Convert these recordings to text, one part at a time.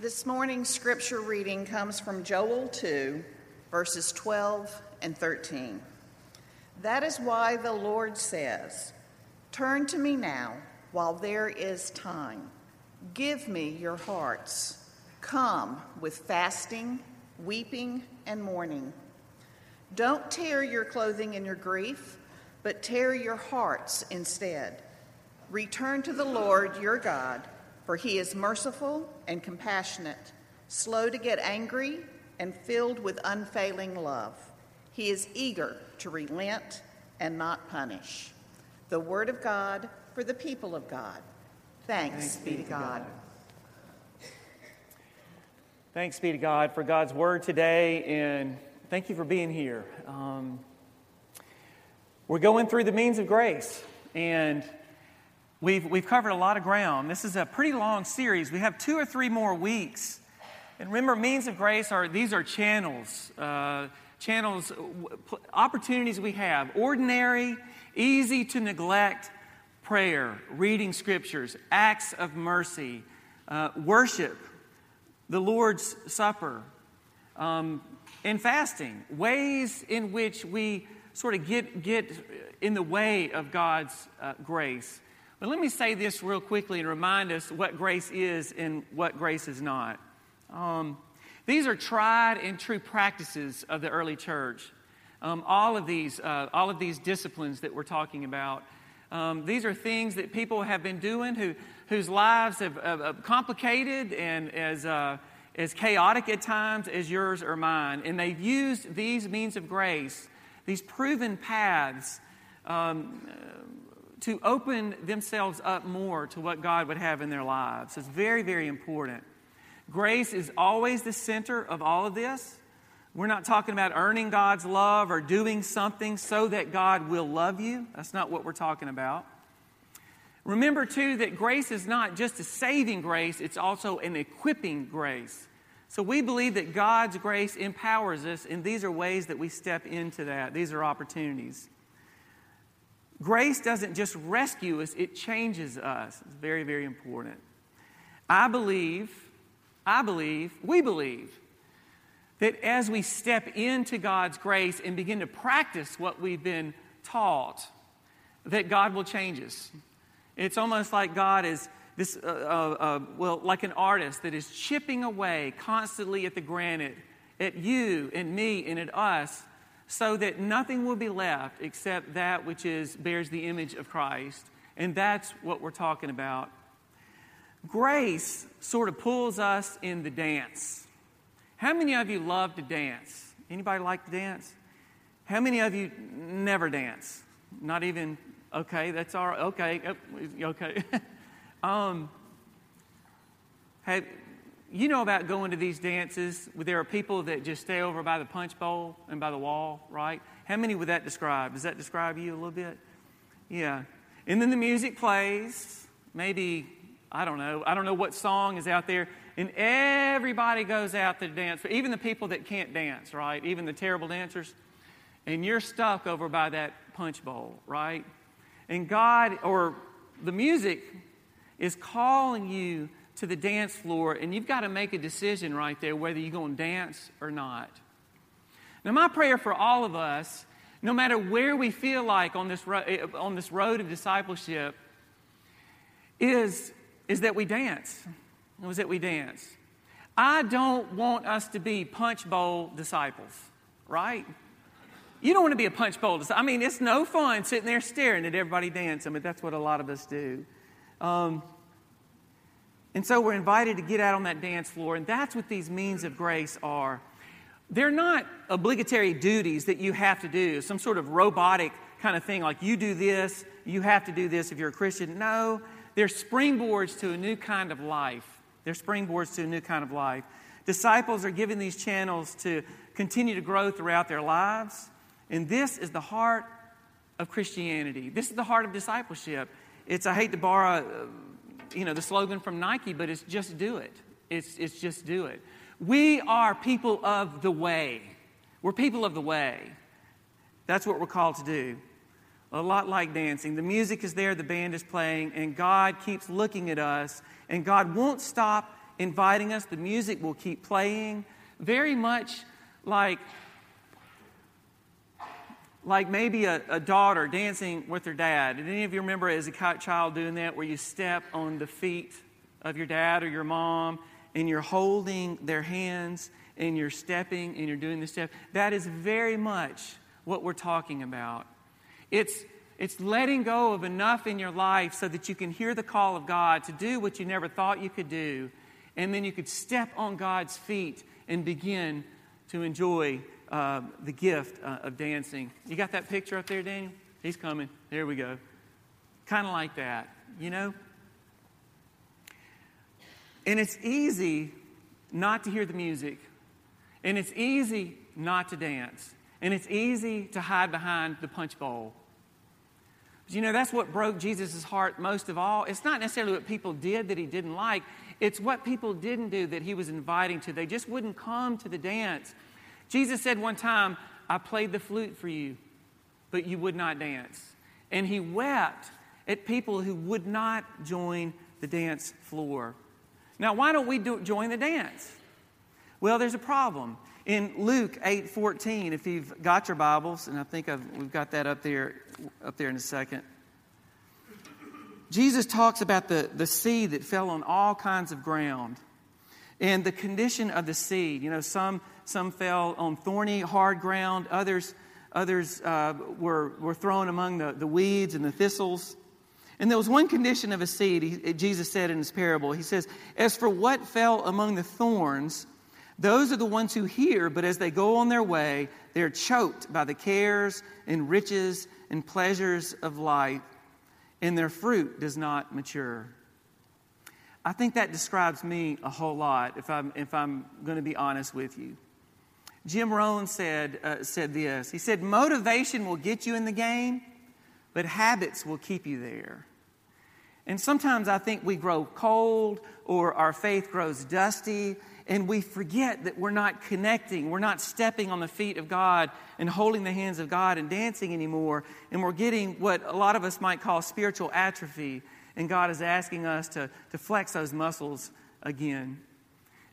This morning's scripture reading comes from Joel 2, verses 12 and 13. That is why the Lord says, Turn to me now while there is time. Give me your hearts. Come with fasting, weeping, and mourning. Don't tear your clothing in your grief, but tear your hearts instead. Return to the Lord your God, for he is merciful and compassionate, slow to get angry, and filled with unfailing love. He is eager to relent and not punish. The word of God for the people of God. Thanks, Thanks be to God. God. Thanks be to God for God's word today, and thank you for being here. Um, we're going through the means of grace, and we've, we've covered a lot of ground. This is a pretty long series. We have two or three more weeks. And remember, means of grace are these are channels, uh, channels, opportunities we have. Ordinary, easy to neglect prayer, reading scriptures, acts of mercy, uh, worship, the Lord's Supper, um, and fasting, ways in which we sort of get, get in the way of God's uh, grace. But let me say this real quickly and remind us what grace is and what grace is not. Um, these are tried and true practices of the early church. Um, all of these, uh, all of these disciplines that we're talking about, um, these are things that people have been doing who, whose lives have, complicated and as, uh, as chaotic at times as yours or mine. And they've used these means of grace these proven paths um, to open themselves up more to what God would have in their lives. It's very, very important. Grace is always the center of all of this. We're not talking about earning God's love or doing something so that God will love you. That's not what we're talking about. Remember, too, that grace is not just a saving grace, it's also an equipping grace. So we believe that God's grace empowers us, and these are ways that we step into that. These are opportunities. Grace doesn't just rescue us, it changes us. It's very, very important. I believe, I believe, we believe that as we step into God's grace and begin to practice what we've been taught, that God will change us. It's almost like God is this, uh, uh, uh, well, like an artist that is chipping away constantly at the granite, at you and me and at us, so that nothing will be left except that which is, bears the image of Christ. And that's what we're talking about. Grace sort of pulls us in the dance. How many of you love to dance? Anybody like to dance? How many of you never dance? Not even, okay, that's all right, okay, okay. Um, have, you know about going to these dances where there are people that just stay over by the punch bowl and by the wall, right? How many would that describe? Does that describe you a little bit? Yeah. And then the music plays. Maybe, I don't know, I don't know what song is out there. And everybody goes out to dance, even the people that can't dance, right? Even the terrible dancers. And you're stuck over by that punch bowl, right? And God, or the music is calling you to the dance floor, and you've got to make a decision right there whether you're going to dance or not. Now, my prayer for all of us, no matter where we feel like on this, ro- eh, on this road of discipleship, is, is that we dance. It was that we dance. I don't want us to be punch bowl disciples, right? You don't want to be a punch bowl disciple. I mean, it's no fun sitting there staring at everybody dancing, but that's what a lot of us do. Um, and so we're invited to get out on that dance floor, and that's what these means of grace are. They're not obligatory duties that you have to do, some sort of robotic kind of thing, like you do this, you have to do this if you're a Christian. No, they're springboards to a new kind of life. They're springboards to a new kind of life. Disciples are given these channels to continue to grow throughout their lives, and this is the heart of Christianity. This is the heart of discipleship. It's, I hate to borrow, uh, you know, the slogan from Nike, but it's just do it. It's, it's just do it. We are people of the way. We're people of the way. That's what we're called to do. A lot like dancing. The music is there, the band is playing, and God keeps looking at us, and God won't stop inviting us. The music will keep playing, very much like like maybe a, a, daughter dancing with her dad. Did any of you remember as a child doing that, where you step on the feet of your dad or your mom and you're holding their hands and you're stepping and you're doing the step? That is very much what we're talking about. It's, it's letting go of enough in your life so that you can hear the call of God to do what you never thought you could do, and then you could step on God's feet and begin to enjoy uh, the gift uh, of dancing. You got that picture up there, Daniel? He's coming. There we go. Kind of like that, you know? And it's easy not to hear the music, and it's easy not to dance, and it's easy to hide behind the punch bowl. But you know, that's what broke Jesus' heart most of all. It's not necessarily what people did that he didn't like, it's what people didn't do that he was inviting to. They just wouldn't come to the dance. Jesus said one time, I played the flute for you, but you would not dance. And he wept at people who would not join the dance floor. Now, why don't we do, join the dance? Well, there's a problem. In Luke 8 14, if you've got your Bibles, and I think I've, we've got that up there, up there in a second. Jesus talks about the, the seed that fell on all kinds of ground and the condition of the seed. You know, some, some fell on thorny, hard ground, others, others uh, were, were thrown among the, the weeds and the thistles. And there was one condition of a seed, he, Jesus said in his parable. He says, As for what fell among the thorns, those are the ones who hear, but as they go on their way, they're choked by the cares and riches and pleasures of life, and their fruit does not mature. I think that describes me a whole lot, if I'm, if I'm going to be honest with you. Jim Rohn said, uh, said this He said, Motivation will get you in the game, but habits will keep you there. And sometimes I think we grow cold or our faith grows dusty and we forget that we're not connecting. We're not stepping on the feet of God and holding the hands of God and dancing anymore. And we're getting what a lot of us might call spiritual atrophy. And God is asking us to, to flex those muscles again.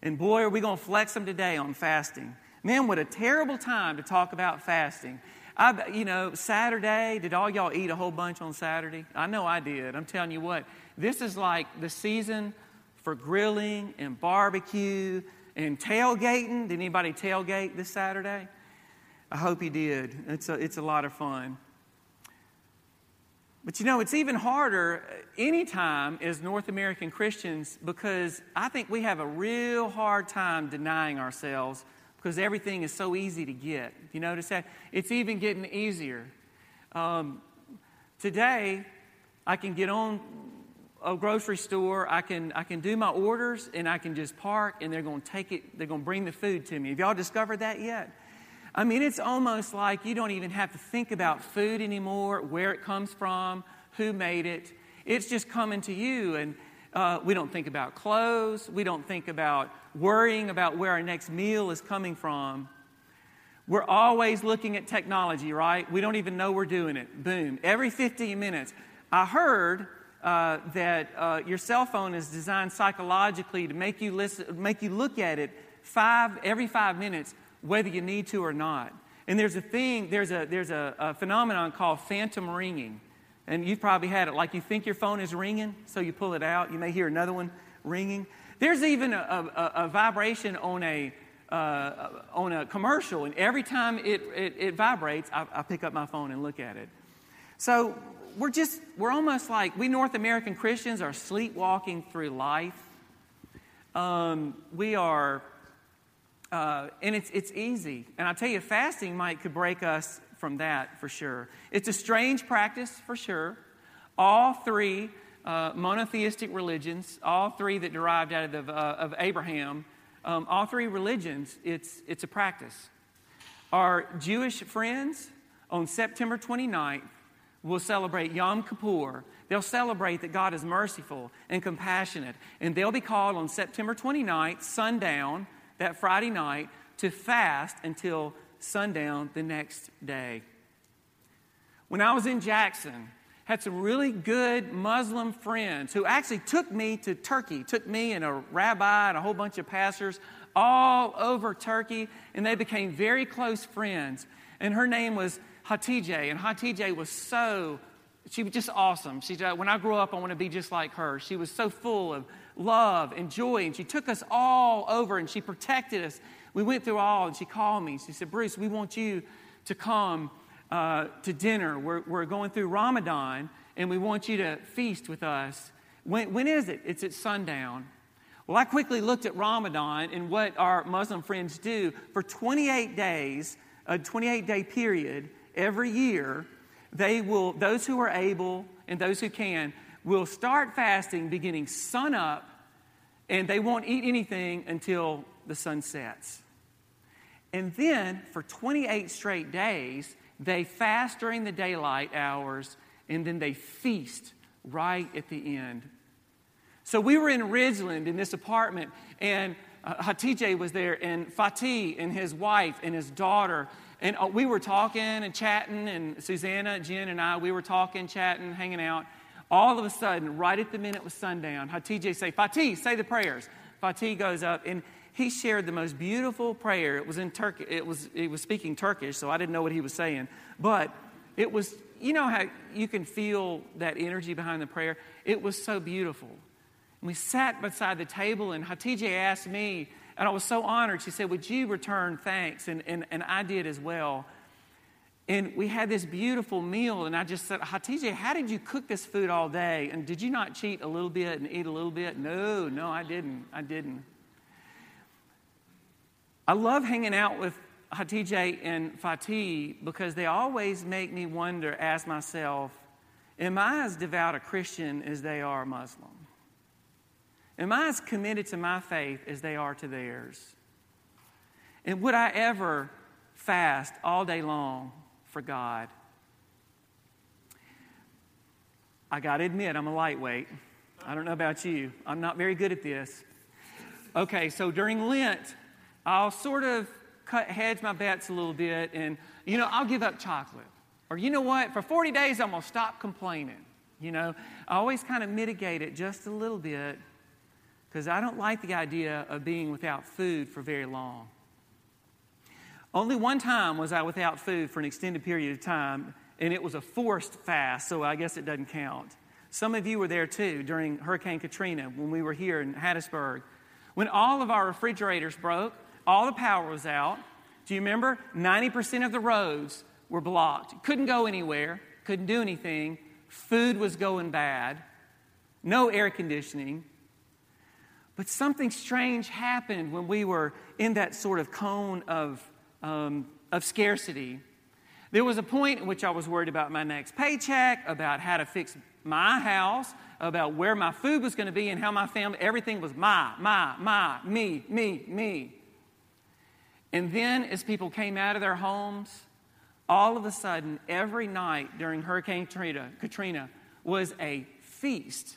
And boy, are we going to flex them today on fasting. Man, what a terrible time to talk about fasting. I, you know, Saturday, did all y'all eat a whole bunch on Saturday? I know I did. I'm telling you what, this is like the season for grilling and barbecue and tailgating. Did anybody tailgate this Saturday? I hope you did. It's a, it's a lot of fun. But you know, it's even harder anytime as North American Christians because I think we have a real hard time denying ourselves because everything is so easy to get. You notice that? It's even getting easier. Um, today, I can get on a grocery store, I can, I can do my orders, and I can just park, and they're going to take it, they're going to bring the food to me. Have y'all discovered that yet? I mean, it's almost like you don't even have to think about food anymore, where it comes from, who made it. It's just coming to you, and uh, we don't think about clothes. We don't think about worrying about where our next meal is coming from. We're always looking at technology, right? We don't even know we're doing it. Boom. Every 15 minutes. I heard uh, that uh, your cell phone is designed psychologically to make you, listen, make you look at it five, every five minutes, whether you need to or not. And there's a thing, there's a, there's a, a phenomenon called phantom ringing. And you've probably had it. Like you think your phone is ringing, so you pull it out. You may hear another one ringing. There's even a, a, a vibration on a, uh, on a commercial, and every time it, it, it vibrates, I, I, pick up my phone and look at it. So we're just, we're almost like, we North American Christians are sleepwalking through life. Um, we are, uh, and it's, it's easy. And I tell you, fasting might could break us from that for sure. It's a strange practice for sure. All three uh, monotheistic religions, all three that derived out of, uh, of Abraham, um, all three religions, it's, it's a practice. Our Jewish friends on September 29th will celebrate Yom Kippur. They'll celebrate that God is merciful and compassionate. And they'll be called on September 29th, sundown, that Friday night, to fast until sundown the next day. When I was in Jackson, had some really good Muslim friends who actually took me to Turkey, took me and a rabbi and a whole bunch of pastors all over Turkey, and they became very close friends. And her name was Hatice, and Hatice was so, she was just awesome. She, uh, when I grow up, I want to be just like her. She was so full of love and joy, and she took us all over and she protected us. We went through all, and she called me. She said, Bruce, we want you to come uh, to dinner. We're, we're going through Ramadan, and we want you to feast with us. When, when is it? It's at sundown. Well, I quickly looked at Ramadan and what our Muslim friends do. For 28 days, a 28 day period every year, they will, those who are able and those who can, will start fasting beginning sun up, and they won't eat anything until the sun sets. And then for 28 straight days, they fast during the daylight hours and then they feast right at the end. So we were in Ridgeland in this apartment, and uh, Hatice was there, and Fatih and his wife and his daughter. And uh, we were talking and chatting, and Susanna, Jen, and I, we were talking, chatting, hanging out. All of a sudden, right at the minute was sundown, Hatice say, Fatih, say the prayers. Fatih goes up, and he shared the most beautiful prayer. It was in Turkey. It was, he was speaking Turkish, so I didn't know what he was saying. But it was, you know how you can feel that energy behind the prayer? It was so beautiful. And we sat beside the table, and Hatice asked me, and I was so honored. She said, Would you return thanks? And, and, and I did as well. And we had this beautiful meal, and I just said, Hatice, how did you cook this food all day? And did you not cheat a little bit and eat a little bit? No, no, I didn't. I didn't. I love hanging out with Hatice and Fatih because they always make me wonder, ask myself, am I as devout a Christian as they are a Muslim? Am I as committed to my faith as they are to theirs? And would I ever fast all day long for God? I got to admit, I'm a lightweight. I don't know about you. I'm not very good at this. Okay, so during Lent, I'll sort of cut, hedge my bets a little bit and, you know, I'll give up chocolate. Or, you know what, for 40 days, I'm going to stop complaining. You know, I always kind of mitigate it just a little bit because I don't like the idea of being without food for very long. Only one time was I without food for an extended period of time, and it was a forced fast, so I guess it doesn't count. Some of you were there too during Hurricane Katrina when we were here in Hattiesburg. When all of our refrigerators broke, all the power was out. Do you remember? 90% of the roads were blocked. Couldn't go anywhere, couldn't do anything. Food was going bad, no air conditioning. But something strange happened when we were in that sort of cone of, um, of scarcity. There was a point in which I was worried about my next paycheck, about how to fix my house, about where my food was going to be, and how my family, everything was my, my, my, me, me, me. And then, as people came out of their homes, all of a sudden, every night during Hurricane Katrina, Katrina was a feast.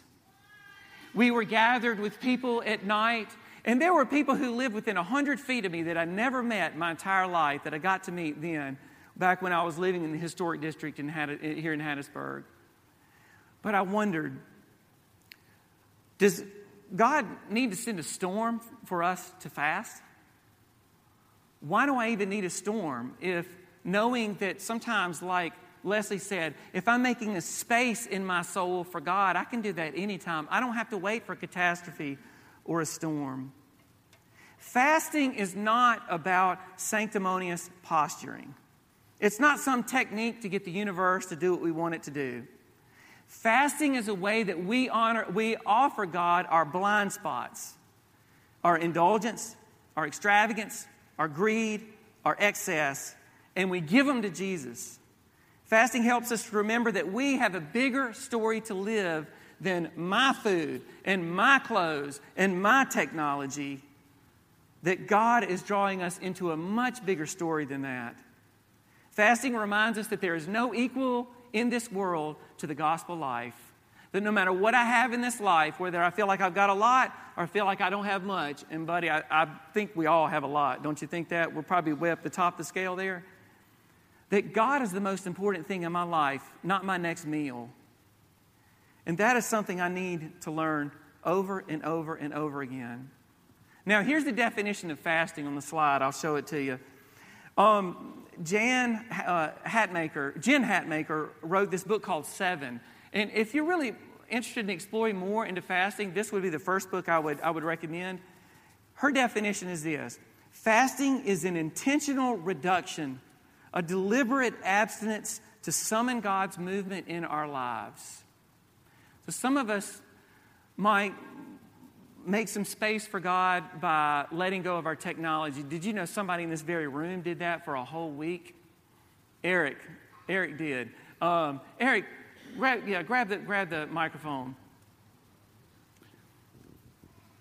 We were gathered with people at night, and there were people who lived within 100 feet of me that I never met my entire life that I got to meet then, back when I was living in the historic district in Hatt- here in Hattiesburg. But I wondered does God need to send a storm for us to fast? Why do I even need a storm if knowing that sometimes, like Leslie said, if I'm making a space in my soul for God, I can do that anytime. I don't have to wait for a catastrophe or a storm. Fasting is not about sanctimonious posturing. It's not some technique to get the universe to do what we want it to do. Fasting is a way that we honor, we offer God our blind spots, our indulgence, our extravagance, our greed, our excess, and we give them to Jesus. Fasting helps us to remember that we have a bigger story to live than my food and my clothes and my technology, that God is drawing us into a much bigger story than that. Fasting reminds us that there is no equal in this world to the gospel life. That no matter what I have in this life, whether I feel like I've got a lot or I feel like I don't have much, and buddy, I, I think we all have a lot. Don't you think that? We're probably way up the top of the scale there. That God is the most important thing in my life, not my next meal. And that is something I need to learn over and over and over again. Now, here's the definition of fasting on the slide. I'll show it to you. Um, Jan uh, Hatmaker, Jen Hatmaker wrote this book called Seven. And if you're really interested in exploring more into fasting, this would be the first book I would, I would recommend. Her definition is this fasting is an intentional reduction, a deliberate abstinence to summon God's movement in our lives. So some of us might make some space for God by letting go of our technology. Did you know somebody in this very room did that for a whole week? Eric. Eric did. Um, Eric, grab, yeah, grab the, grab the microphone.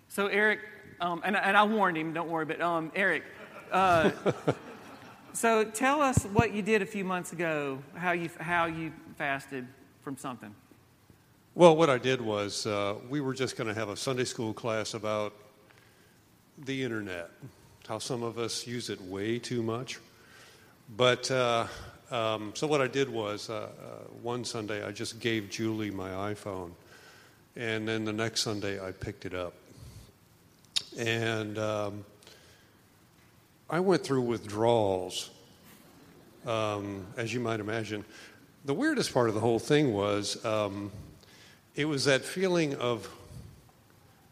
So, Eric, um, and, and I warned him, don't worry, but um, Eric, uh, so tell us what you did a few months ago, how you, how you fasted from something. Well, what I did was uh, we were just going to have a Sunday school class about the internet, how some of us use it way too much. But uh, um, so what I did was uh, uh one Sunday I just gave Julie my iPhone, and then the next Sunday I picked it up. And um, I went through withdrawals, um, as you might imagine. The weirdest part of the whole thing was um, it was that feeling of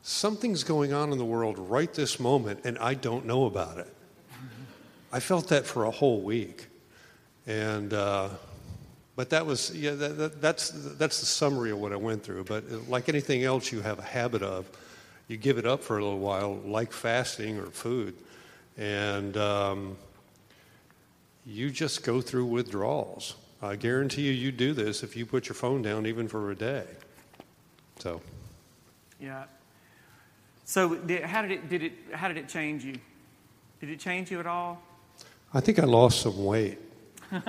something's going on in the world right this moment, and I don't know about it. I felt that for a whole week, and uh, but that was yeah that, that, that's that's the summary of what I went through. But uh, like anything else, you have a habit of you give it up for a little while, like fasting or food, and um, you just go through withdrawals. I guarantee you, you do this if you put your phone down even for a day. So. Yeah. So did, how did it did it how did it change you? Did it change you at all? I think I lost some weight.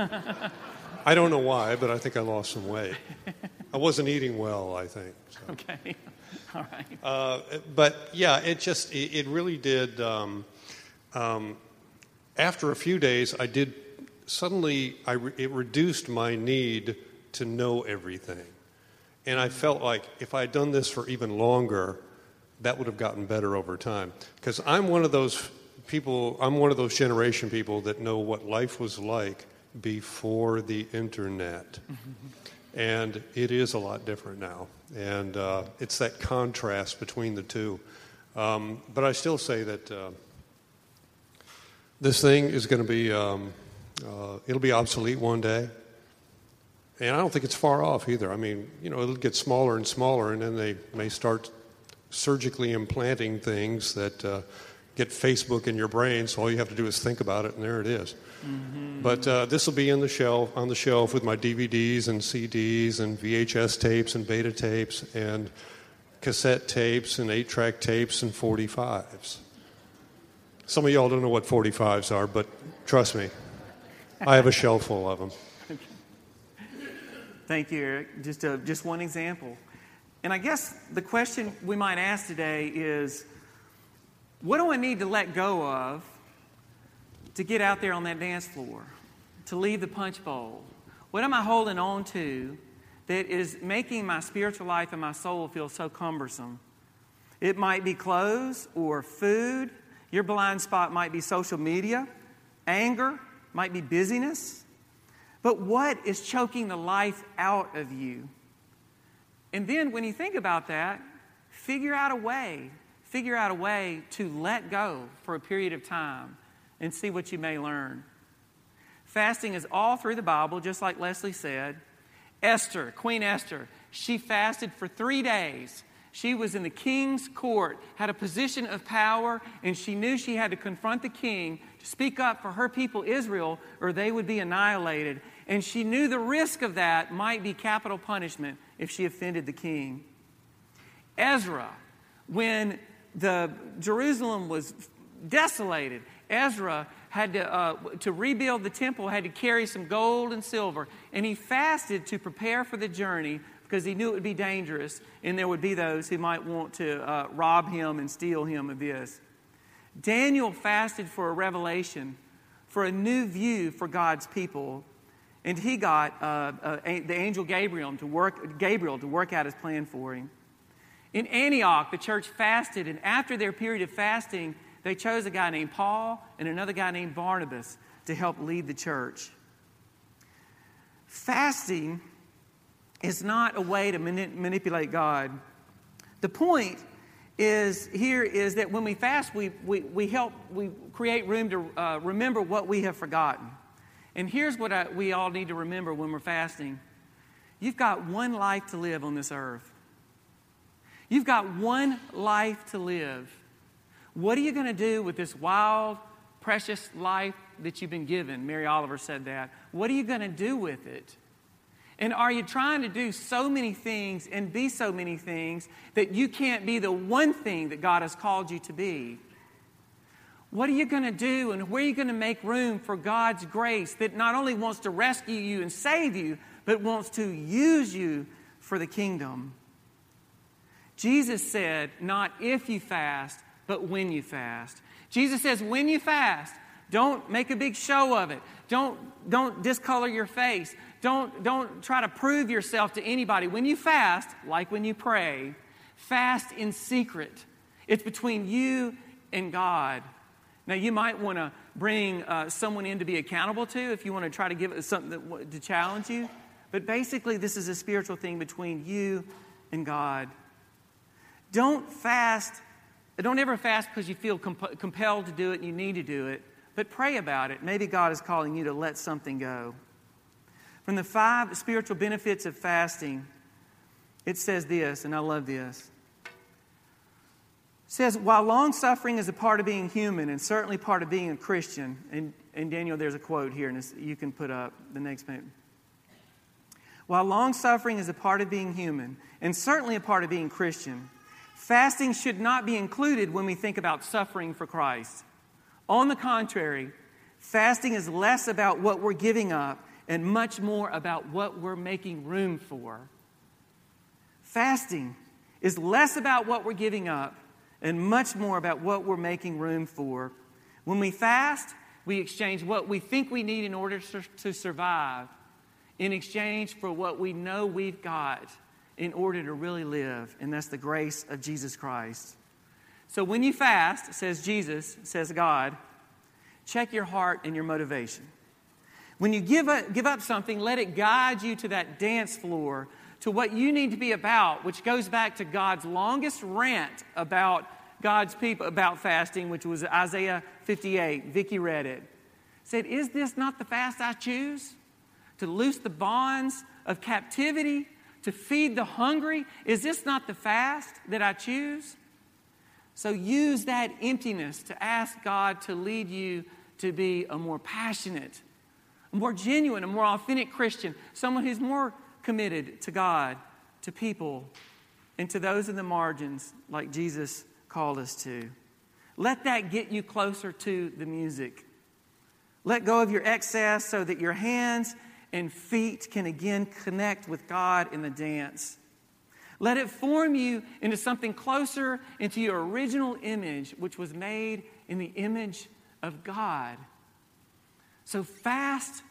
I don't know why, but I think I lost some weight. I wasn't eating well, I think. So. Okay. All right. Uh, but yeah, it just it, it really did. Um, um, after a few days, I did suddenly. I re- it reduced my need to know everything. And I felt like if I had done this for even longer, that would have gotten better over time. Because I'm one of those people, I'm one of those generation people that know what life was like before the internet. and it is a lot different now. And uh, it's that contrast between the two. Um, but I still say that uh, this thing is going to be, um, uh, it'll be obsolete one day. And I don't think it's far off either. I mean, you know, it'll get smaller and smaller, and then they may start surgically implanting things that uh, get Facebook in your brain. So all you have to do is think about it, and there it is. Mm-hmm. But uh, this will be in the shelf on the shelf with my DVDs and CDs and VHS tapes and beta tapes and cassette tapes and eight-track tapes and 45s. Some of y'all don't know what 45s are, but trust me, I have a shelf full of them. Thank you, Eric. Just, a, just one example. And I guess the question we might ask today is what do I need to let go of to get out there on that dance floor, to leave the punch bowl? What am I holding on to that is making my spiritual life and my soul feel so cumbersome? It might be clothes or food. Your blind spot might be social media, anger, might be busyness. But what is choking the life out of you? And then when you think about that, figure out a way, figure out a way to let go for a period of time and see what you may learn. Fasting is all through the Bible, just like Leslie said. Esther, Queen Esther, she fasted for three days. She was in the king's court, had a position of power, and she knew she had to confront the king to speak up for her people, Israel, or they would be annihilated. And she knew the risk of that might be capital punishment if she offended the king. Ezra, when the Jerusalem was desolated, Ezra had to, uh, to rebuild the temple, had to carry some gold and silver, and he fasted to prepare for the journey because he knew it would be dangerous and there would be those who might want to uh, rob him and steal him of this. Daniel fasted for a revelation, for a new view for God's people And he got uh, uh, the angel Gabriel to, work, Gabriel to work out his plan for him. In Antioch, the church fasted, and after their period of fasting, they chose a guy named Paul and another guy named Barnabas to help lead the church. Fasting is not a way to mani- manipulate God. The point is here is that when we fast, we, we, we help, we create room to uh, remember what we have forgotten. And here's what I, we all need to remember when we're fasting you've got one life to live on this earth. You've got one life to live. What are you going to do with this wild, precious life that you've been given? Mary Oliver said that. What are you going to do with it? And are you trying to do so many things and be so many things that you can't be the one thing that God has called you to be? What are you going to do and where are you going to make room for God's grace that not only wants to rescue you and save you, but wants to use you for the kingdom? Jesus said, not if you fast, but when you fast. Jesus says, when you fast, don't make a big show of it. Don't, don't discolor your face. Don't, don't try to prove yourself to anybody. When you fast, like when you pray, fast in secret. It's between you and God. Now, you might want to bring uh, someone in to be accountable to if you want to try to give something that, to challenge you. But basically, this is a spiritual thing between you and God. Don't fast, don't ever fast because you feel comp- compelled to do it and you need to do it, but pray about it. Maybe God is calling you to let something go. From the five spiritual benefits of fasting, it says this, and I love this It says, while long suffering is a part of being human and certainly part of being a Christian, and, and Daniel, there's a quote here, and you can put up the next page. While long suffering is a part of being human and certainly a part of being Christian, fasting should not be included when we think about suffering for Christ. On the contrary, fasting is less about what we're giving up and much more about what we're making room for. Fasting is less about what we're giving up and much more about what we're making room for. When we fast, we exchange what we think we need in order to survive in exchange for what we know we've got in order to really live, and that's the grace of Jesus Christ. So when you fast, says Jesus, says God, check your heart and your motivation. When you give up, give up something, let it guide you to that dance floor to what you need to be about, which goes back to God's longest rant about God's people, about fasting, which was Isaiah 58. Vicky read it. Said, Is this not the fast I choose? To loose the bonds of captivity, to feed the hungry? Is this not the fast that I choose? So use that emptiness to ask God to lead you to be a more passionate, a more genuine, a more authentic Christian, someone who's more committed to God, to people, and to those in the margins, like Jesus called us to. Let that get you closer to the music. Let go of your excess so that your hands and feet can again connect with God in the dance. Let it form you into something closer into your original image, which was made in the image of God. So fast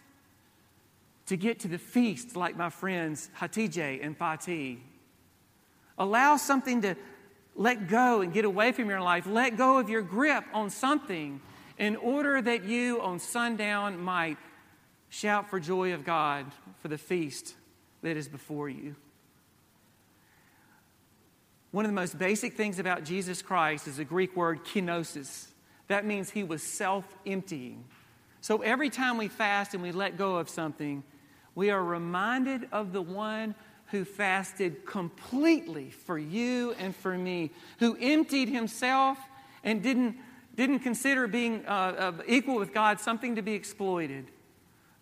to get to the feast like my friends Hatice and Fatih. Allow something to let go and get away from your life. Let go of your grip on something in order that you on sundown might shout for joy of God for the feast that is before you. One of the most basic things about Jesus Christ is the Greek word kenosis. That means he was self emptying. So every time we fast and we let go of something, we are reminded of the one who fasted completely for you and for me, who emptied himself and didn't, didn't consider being uh, equal with God something to be exploited,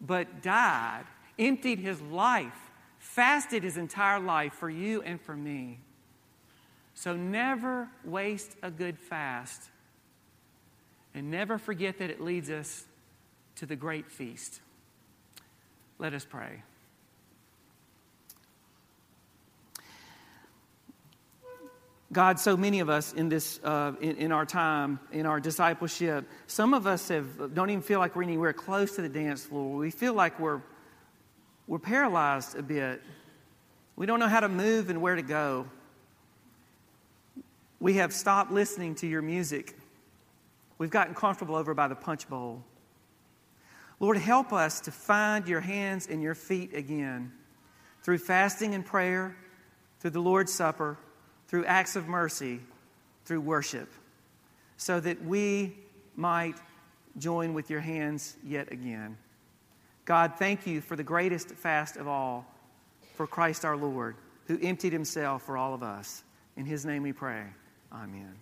but died, emptied his life, fasted his entire life for you and for me. So never waste a good fast. And never forget that it leads us to the great feast. Let us pray. God, so many of us in this, uh, in, in, our time, in our discipleship, some of us have, don't even feel like we're anywhere close to the dance floor. We feel like we're we're paralyzed a bit. We don't know how to move and where to go. We have stopped listening to your music. We've gotten comfortable over by the punch bowl. Lord, help us to find your hands and your feet again through fasting and prayer, through the Lord's Supper, through acts of mercy, through worship, so that we might join with your hands yet again. God, thank you for the greatest fast of all, for Christ our Lord, who emptied himself for all of us. In his name we pray. Amen.